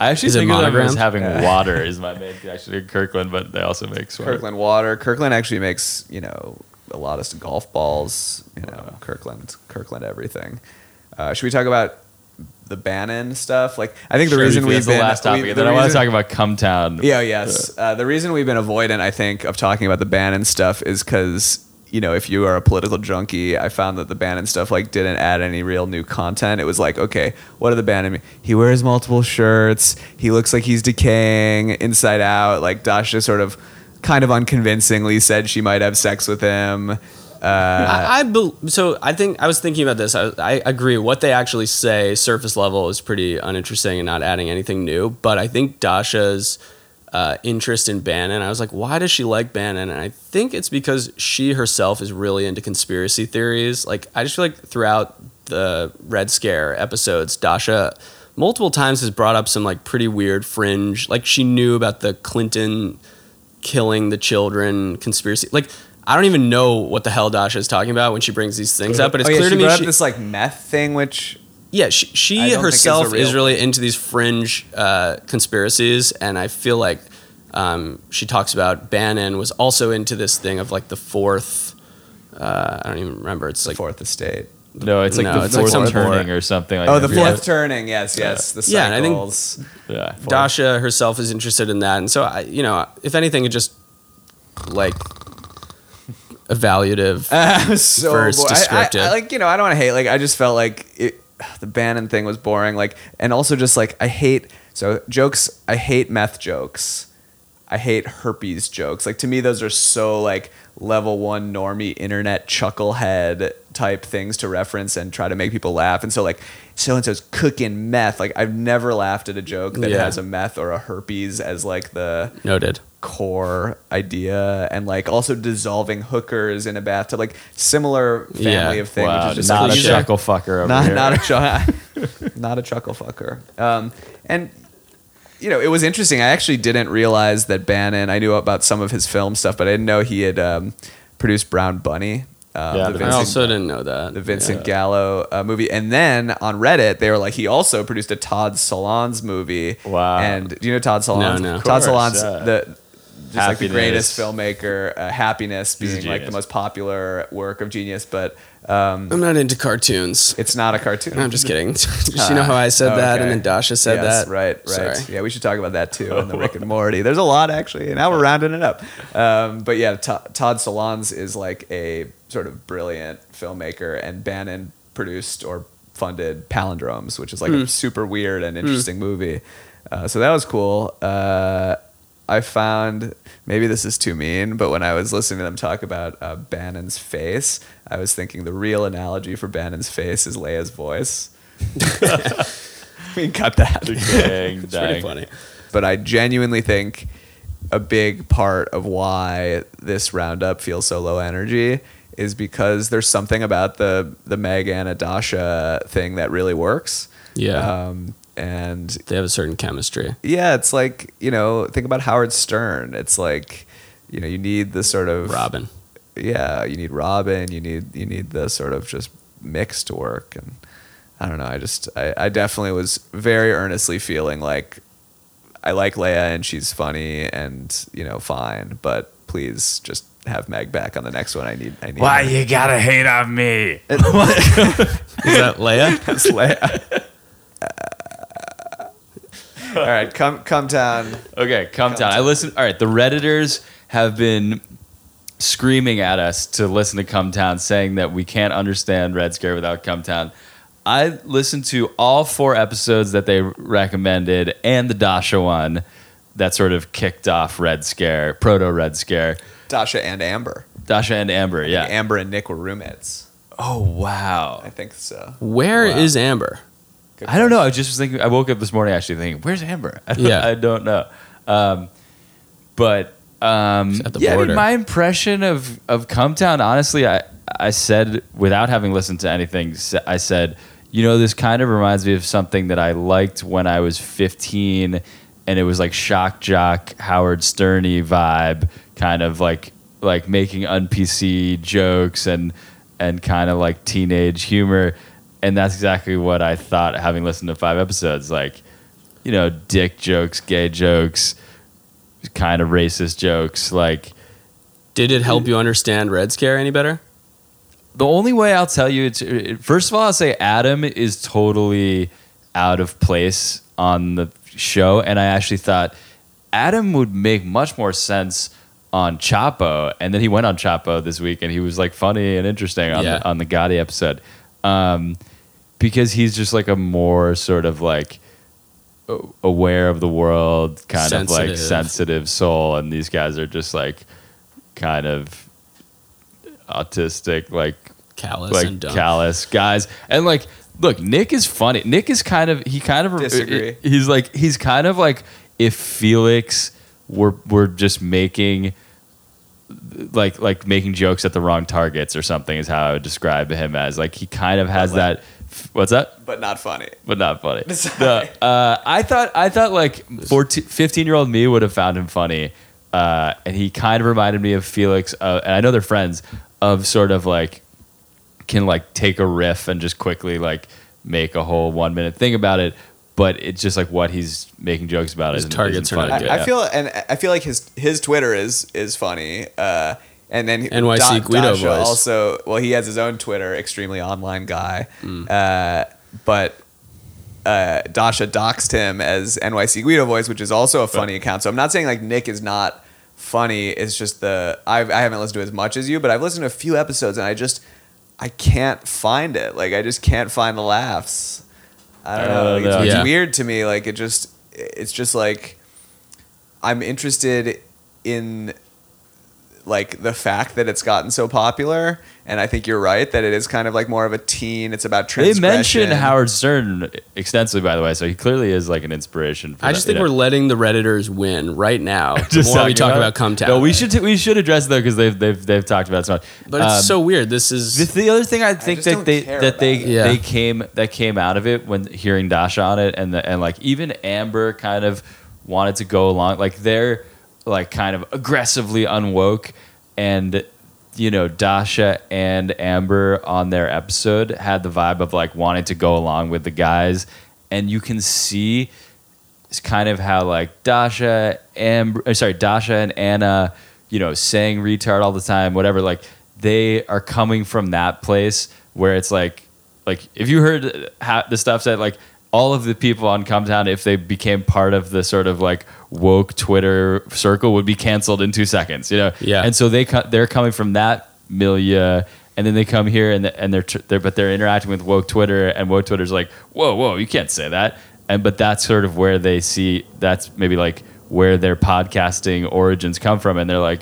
I actually Is it think of them as having Yeah. water <laughs> is my main connection to Kirkland, but they also make sweater. Kirkland water Kirkland actually makes you know a lot of golf balls you know Kirkland Kirkland everything uh, should we talk about the Bannon stuff like I think the Sure, reason we've the been last topic. we- and the then I want to talk about Cumtown. Yeah, yes. Uh, the reason we've been avoidant, I think, of talking about the Bannon stuff is because you know, if you are a political junkie, I found that the Bannon stuff like didn't add any real new content. It was like, okay, what are the Bannon? He wears multiple shirts. He looks like he's decaying inside out. Like Dasha sort of, kind of unconvincingly said she might have sex with him. Uh, I, I bel so I think I was thinking about this. I, I agree. What they actually say, surface level, is pretty uninteresting and not adding anything new. But I think Dasha's uh, interest in Bannon, I was like, why does she like Bannon? And I think it's because she herself is really into conspiracy theories. Like I just feel like throughout the Red Scare episodes, Dasha multiple times has brought up some like pretty weird fringe. Like she knew about the Clinton killing the children conspiracy. Like I don't even know what the hell Dasha is talking about when she brings these things up, but it's oh, yeah, clear to me. brought up She, this like meth thing, which yeah, she, she don't think it's herself is really into these fringe uh, conspiracies, and I feel like um, she talks about Bannon was also into this thing of like the fourth. Uh, I don't even remember. It's the like fourth estate. No, it's like No, the it's like fourth some turning or something like Oh, the fourth turning. Yes, yes. The Yeah, and I think- Yeah. Dasha herself is interested in that, and so I, you know, if anything, it just like evaluative. Uh, <laughs> so First boring. I- descriptive. I, I, like you know I don't want to hate like I just felt like it, <sighs> the Bannon thing was boring like and also just like I hate so jokes I hate meth jokes I hate herpes jokes like to me those are so like level one normie internet chucklehead type things to reference and try to make people laugh and so like so and so's cooking meth like I've never laughed at a joke that Yeah. has a meth or a herpes as like the Noted. Core idea and like also dissolving hookers in a bathtub like similar family Yeah. of things Wow, which is just not a chuckle fucker over not, here. not a <laughs> chuckle not a chuckle fucker um, and you know it was interesting i actually didn't realize that bannon i knew about some of his film stuff but i didn't know he had um, produced brown bunny um, Yeah, the I also didn't know that. the Vincent Gallo uh, movie, and then on Reddit they were like, he also produced a Todd Solondz movie. Wow. And do you know Todd Solondz? No, no. Todd course, Solondz, yeah. the just like the greatest filmmaker. Uh, Happiness being like the most popular work of genius, but um, I'm not into cartoons. it's not a cartoon. I'm just kidding. <laughs> Just, you know how I said that, and then Dasha said Yes, that. Right, right. Sorry. Yeah, we should talk about that too and the <laughs> Rick and Morty. There's a lot actually. Now we're rounding it up. Um, but yeah, To- Todd Solondz is like a sort of brilliant filmmaker, and Bannon produced or funded Palindromes, which is like a super weird and interesting movie. Uh, so that was cool. Uh, I found maybe this is too mean, but when I was listening to them talk about uh, Bannon's face, I was thinking the real analogy for Bannon's face is Leia's voice. <laughs> we can cut that. Dang, It's pretty dang. funny. But I genuinely think a big part of why this roundup feels so low energy is because there's something about the the Meg Anna Dasha thing that really works. Yeah. Um, and They have a certain chemistry. yeah, it's like you know, think about Howard Stern. It's like you know, you need the sort of Robin. yeah, you need Robin, you need you need the sort of just mix to work, and I don't know. I just I, I definitely was very earnestly feeling like I like Leia and she's funny and you know fine, but please just have Meg back on the next one. I need I need Why her. you gotta hate on me? <laughs> <laughs> Is that Leia? <laughs> That's Leia. All right, come come down. Okay, come down. I listen. All right, the redditors have been screaming at us to listen to Cumtown, saying that we can't understand Red Scare without Cumtown. I listened to all four episodes that they recommended and the Dasha one that sort of kicked off Red Scare, proto Red Scare. Dasha and Amber. Dasha and Amber, yeah. Amber and Nick were roommates. oh wow. I think so. Where is Amber? Good I don't know. I just was thinking. I woke up this morning actually thinking, "Where's Amber?" <laughs> I don't, Yeah. I don't know. Um, but um, at the yeah, I mean, my impression of of Cumtown, honestly, I I said without having listened to anything, I said, you know, this kind of reminds me of something that I liked when I was 15, and it was like shock jock Howard Sterny vibe, kind of like like making un PC jokes and and kind of like teenage humor. And that's exactly what I thought having listened to five episodes. Like, you know, dick jokes, gay jokes, kind of racist jokes. Like, Did it help you understand Red Scare any better? the only way I'll tell you, it's it- first of all, I'll say Adam is totally out of place on the show, and I actually thought Adam would make much more sense on Chapo, and then he went on Chapo this week, and he was like funny and interesting on Yeah. the, on the Gotti episode, um, because he's just like a more sort of like aware of the world, kind of like Sensitive. sensitive soul, and these guys are just like kind of autistic, like Callous like and dumb. callous guys. And like, look, Nick is funny. Nick is kind of he kind of Disagree. He's like he's kind of like if Felix were were just making like like making jokes at the wrong targets or something is how I would describe him as. Like he kind of has like- that. What's that? But not funny. But not funny. <laughs> No, uh, I thought I thought like 14, 15 year old me would have found him funny, uh, and he kind of reminded me of Felix. Uh, and I know they're friends of sort of like can like take a riff and just quickly like make a whole one minute thing about it. But it's just like what he's making jokes about. His isn't- targets isn't are not good. I, I feel and I feel like his his Twitter is is funny. Uh, and then NYC Guido Dasha voice. also well he has his own Twitter, extremely online guy. Mm. Uh, but uh, Dasha doxed him as NYC Guido voice, which is also a funny account. So I'm not saying like Nick is not funny. It's just the I've, I haven't listened to as much as you, but I've listened to a few episodes and I just I can't find it. Like I just can't find the laughs. I don't know. Uh, it's, know. it's Yeah. weird to me. Like it just it's just like I'm interested in like the fact that it's gotten so popular and I think you're right that it is kind of like more of a teen it's about They transgression. mentioned Howard Stern extensively, by the way, so he clearly is like an inspiration. For I just that, think you know. we're letting the redditors win right now. <laughs> The Just more we talking talk about Cumtown. No, we should we should address though because they've they've they've talked about it so much. But it's Um, so weird. This is The, the other thing I think just that don't they care that they about it. Yeah. they came that came out of it when hearing Dasha on it and the, and like even Amber kind of wanted to go along like they're like kind of aggressively unwoke and you know Dasha and Amber on their episode had the vibe of like wanting to go along with the guys and you can see it's kind of how like Dasha Amber, uh, sorry, Dasha and Anna, you know, saying retard all the time, whatever. Like they are coming from that place where it's like, like if you heard how the stuff said, like all of the people on Cumtown, if they became part of the sort of like woke Twitter circle, would be canceled in two seconds. You know, Yeah. And so they co- they're coming from that milieu. And then they come here and and they're, tr- they're but they're interacting with woke Twitter and woke Twitter's like whoa whoa you can't say that and but that's sort of where they see that's maybe like where their podcasting origins come from and they're like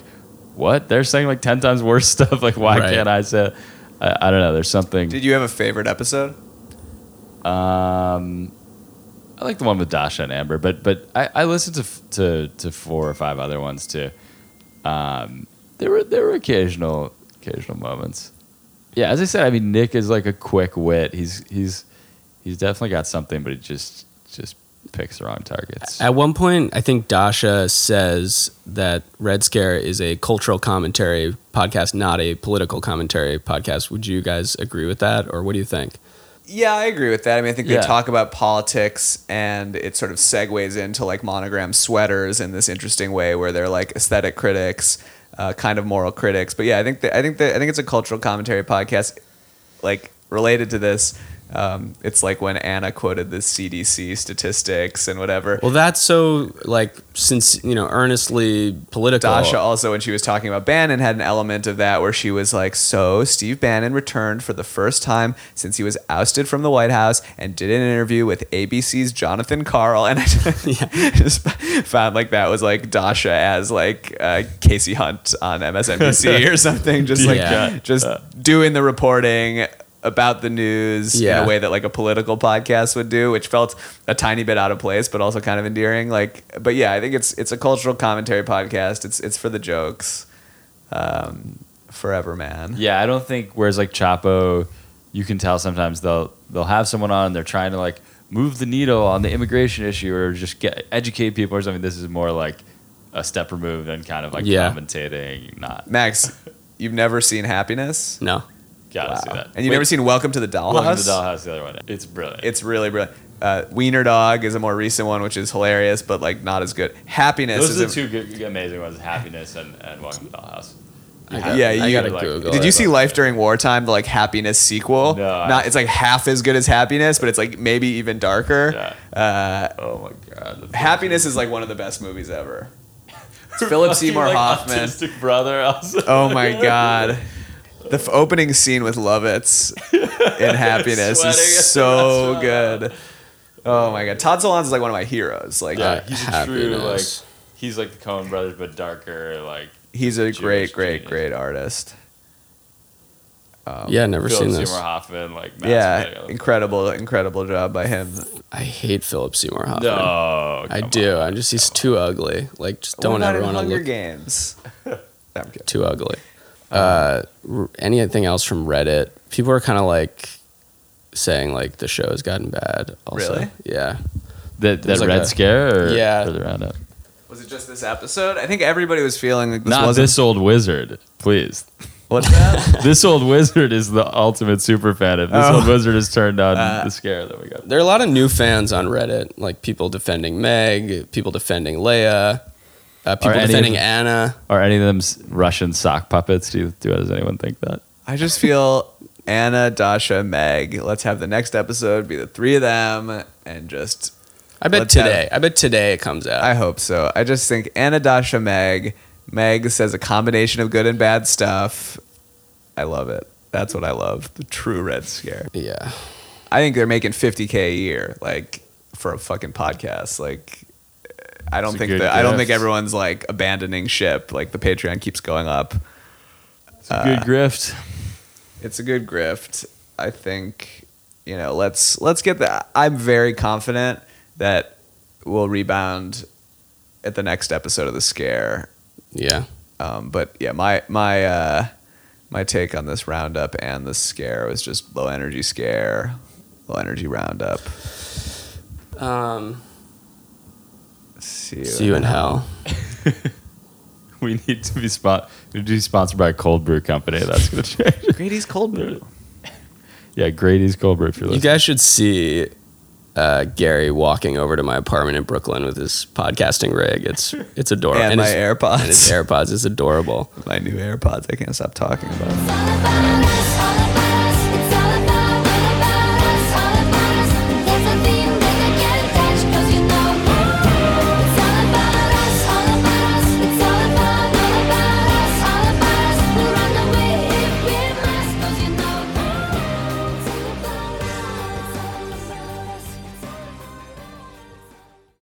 what they're saying like 10 times worse <laughs> stuff like why Right. can't i say I, I don't know there's something Did you have a favorite episode? Um i like the one with dasha and amber but but i, I listened to, to to four or five other ones too um there were there were occasional occasional moments. Yeah, as I said, I mean Nick is like a quick wit. He's he's he's definitely got something, but he just just picks the wrong targets. At one point, I think Dasha says that Red Scare is a cultural commentary podcast, not a political commentary podcast. Would you guys agree with that, or what do you think? Yeah, I agree with that. I mean, I think Yeah. they talk about politics and it sort of segues into like monogram sweaters in this interesting way where they're like aesthetic critics, uh, kind of moral critics. But yeah, I think that, I think that, I think it's a cultural commentary podcast like related to this. Um, it's like when Anna quoted the CDC statistics and whatever. Well, that's so like since you know earnestly political. Dasha also, when she was talking about Bannon, had an element of that where she was like, "So Steve Bannon returned for the first time since he was ousted from the White House and did an interview with ABC's Jonathan Karl." And <laughs> I just found like that was like Dasha as like uh, Kasie Hunt on MSNBC <laughs> or something, just like Yeah. just doing the reporting about the news in a way that like a political podcast would do, which felt a tiny bit out of place, but also kind of endearing. Like, but yeah, I think it's it's a cultural commentary podcast. It's it's for the jokes. Um, forever, man. Yeah, I don't think. Whereas like Chapo, you can tell sometimes they'll they'll have someone on and they're trying to like move the needle on the immigration issue or just get educate people or something. This is more like a step removed and kind of like Yeah. commentating. Not Max, you've never seen Happiness, No, gotta see that. and you've Wait, never seen Welcome to the Dollhouse. Welcome to the Dollhouse. Is the other one. It's brilliant. It's really brilliant. Uh, Wiener Dog is a more recent one, which is hilarious, but like not as good. Happiness Those are the is two good, amazing ones: Happiness and, and Welcome to the Dollhouse. I got, Yeah, I you- gotta like- Google. Did you see Life During Wartime, the like Happiness sequel? No, I- Not it's like half as good as Happiness, but it's like maybe even darker. Uh, Oh my god. Happiness is like one of the best movies ever. It's <laughs> Philip Seymour like, Hoffman. autistic brother. Also. Oh my <laughs> god. The f- opening scene with Lovitz in <laughs> Happiness is so good. Oh my god. Todd Solondz is like one of my heroes. Like Yeah, he's a true like. Happiness. He's like the Coen Brothers, but darker. Like he's a Jewish great, great, genius. great artist. Um, Yeah, never Philip seen this. Seymour Hoffman. Like Yeah, masturbating. incredible, incredible job by him. I hate Philip Seymour Hoffman. No, I come do. on. I just he's too ugly. Like just don't What about ever in want to Hunger look Games. <laughs> I'm kidding. too ugly. Uh, anything else from Reddit? People are kind of like saying like the show has gotten bad. Also. Really? Yeah. That that like Red a- Scare or, Yeah. or the roundup. Was it just this episode? I think everybody was feeling like this Not wasn't. this old wizard, please. What's that? <laughs> this old wizard is the ultimate super fan. If this Oh. old wizard has turned on Uh, the scare that we got. There are a lot of new fans on Reddit, like people defending Meg, people defending Leia, uh, people any of defending them- Anna. Are any of them Russian sock puppets? Do, do does anyone think that? I just feel Anna, Dasha, Meg. Let's have the next episode be the three of them and just. I bet Let's have- today. I bet today it comes out. I hope so. I just think Anna, Dasha, Meg. Meg says a combination of good and bad stuff. I love it. That's what I love. The true Red Scare. yeah. I think they're making 50k a year, like for a fucking podcast. Like, I don't It's think that I don't think everyone's like abandoning ship. Like the Patreon keeps going up. It's a good grift. It's a good grift. I think you know. Let's let's get that. I'm very confident that we'll rebound at the next episode of the scare. Yeah. Um, but yeah, my my uh, my take on this roundup and the scare was just low energy scare, low energy roundup. Um, See you, see you in hell. <laughs> We need to be spot. We need to be sponsored by a cold brew company. That's gonna change. <laughs> Grady's cold brew. yeah, Grady's cold brew. If you're You listening. guys should see uh, Gary walking over to my apartment in Brooklyn with his podcasting rig. It's <laughs> it's adorable. And my his, AirPods. And his AirPods is adorable. My new AirPods. I can't stop talking about. It's all about us.